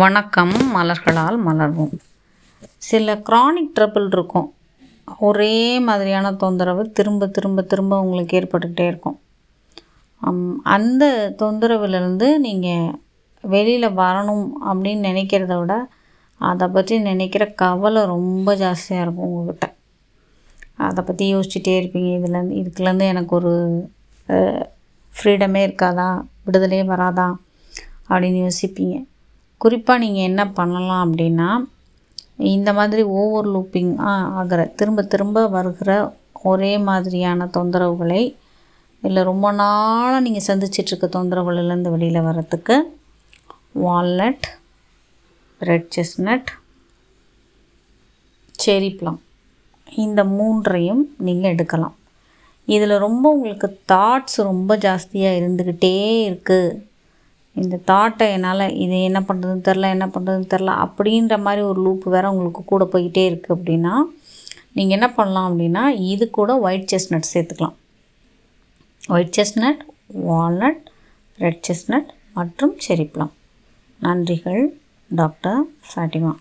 வணக்கம் மலர்களால் மலர்வோம். சில க்ரானிக் ட்ரபிள் இருக்கும். ஒரே மாதிரியான தொந்தரவு திரும்ப திரும்ப திரும்ப உங்களுக்கு ஏற்பட்டுக்கிட்டே இருக்கும். அந்த தொந்தரவுலேருந்து நீங்கள் வெளியில் வரணும் அப்படின்னு நினைக்கிறத விட அதை பற்றி நினைக்கிற கவலை ரொம்ப ஜாஸ்தியாக இருக்கும் உங்கள்கிட்ட அதை பற்றி யோசிச்சுட்டே இருப்பீங்க. இதுலேருந்து இதுக்குலேருந்து எனக்கு ஒரு ஃப்ரீடமே இருக்காதா? விடுதலையே வராதா? அப்படின்னு யோசிப்பீங்க. குறிப்பாக நீங்கள் என்ன பண்ணலாம் அப்படின்னா இந்த மாதிரி ஓவர் லூப்பிங் ஆகிற திரும்ப திரும்ப வருகிற ஒரே மாதிரியான தொந்தரவுகளை இல்லை ரொம்ப நாளாக நீங்கள் சந்திச்சிட்ருக்க தொந்தரவுலேருந்து வெளியில் வர்றதுக்கு walnut red chestnut cherry plum இந்த மூன்றையும் நீங்கள் எடுக்கலாம். இதில் ரொம்ப உங்களுக்கு தாட்ஸ் ரொம்ப ஜாஸ்தியாக இருந்துக்கிட்டே இருக்குது இந்த தாட்டை என்னால் இது என்ன பண்ணுறதுன்னு தெரில என்ன பண்ணுறதுன்னு தெரில அப்படின்ற மாதிரி ஒரு லூப் வேறு உங்களுக்கு கூட போய்கிட்டே இருக்குது அப்படின்னா நீங்கள் என்ன பண்ணலாம் அப்படின்னா இது கூட ஒயிட் செஸ்னட் சேர்த்துக்கலாம். White chestnut walnut red chestnut மற்றும் செரிப்ளம் நன்றிகள் டாக்டர் ஃபாட்டிமா